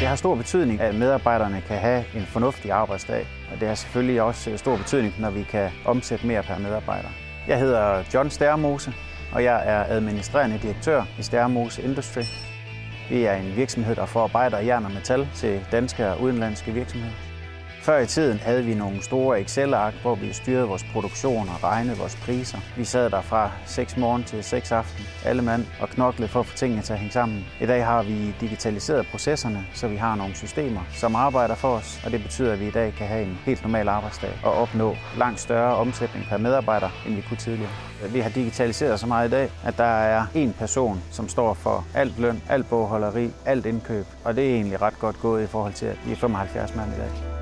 Det har stor betydning, at medarbejderne kan have en fornuftig arbejdsdag, og det har selvfølgelig også øh, stor betydning, når vi kan omsætte mere per medarbejder. Jeg hedder John Stærmose, og jeg er administrerende direktør i Stærmose Industry. Vi er en virksomhed, der forarbejder jern og metal til danske og udenlandske virksomheder. Før i tiden havde vi nogle store Excel-ark, hvor vi styrede vores produktion og regnede vores priser. Vi sad der fra 6 morgen til 6 aften, alle mand, og knoklede for at få tingene til at hænge sammen. I dag har vi digitaliseret processerne, så vi har nogle systemer, som arbejder for os, og det betyder, at vi i dag kan have en helt normal arbejdsdag og opnå langt større omsætning per medarbejder, end vi kunne tidligere. Vi har digitaliseret så meget i dag, at der er en person, som står for alt løn, alt bogholderi, alt indkøb, og det er egentlig ret godt gået i forhold til, at vi er 75 mand i dag.